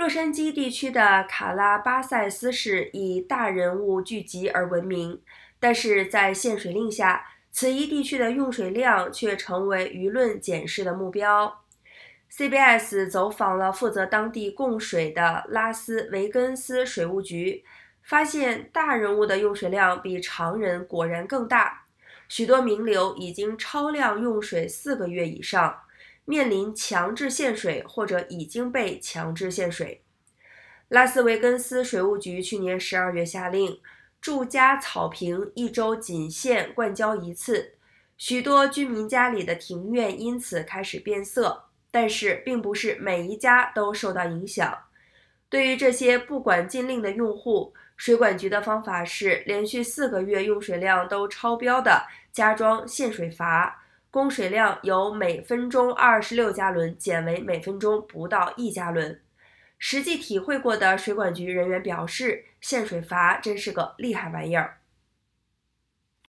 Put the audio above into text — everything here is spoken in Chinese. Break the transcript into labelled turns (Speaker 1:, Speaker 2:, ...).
Speaker 1: 洛杉矶地区的卡拉巴塞斯市以大人物聚集而闻名，但是在限水令下，此一地区的用水量却成为舆论检视的目标。CBS 走访了负责当地供水的拉斯维根斯水务局，发现大人物的用水量比常人果然更大，许多名流已经超量用水四个月以上，面临强制限水或者已经被强制限水。拉斯维根斯水务局去年十二月下令，住家草坪一周仅限灌浇一次，许多居民家里的庭院因此开始变色。但是，并不是每一家都受到影响。对于这些不管禁令的用户，水管局的方法是连续四个月用水量都超标的，加装限水阀，供水量由每分钟二十六加仑减为每分钟不到一加仑。实际体会过的水管局人员表示，限水阀真是个厉害玩意儿。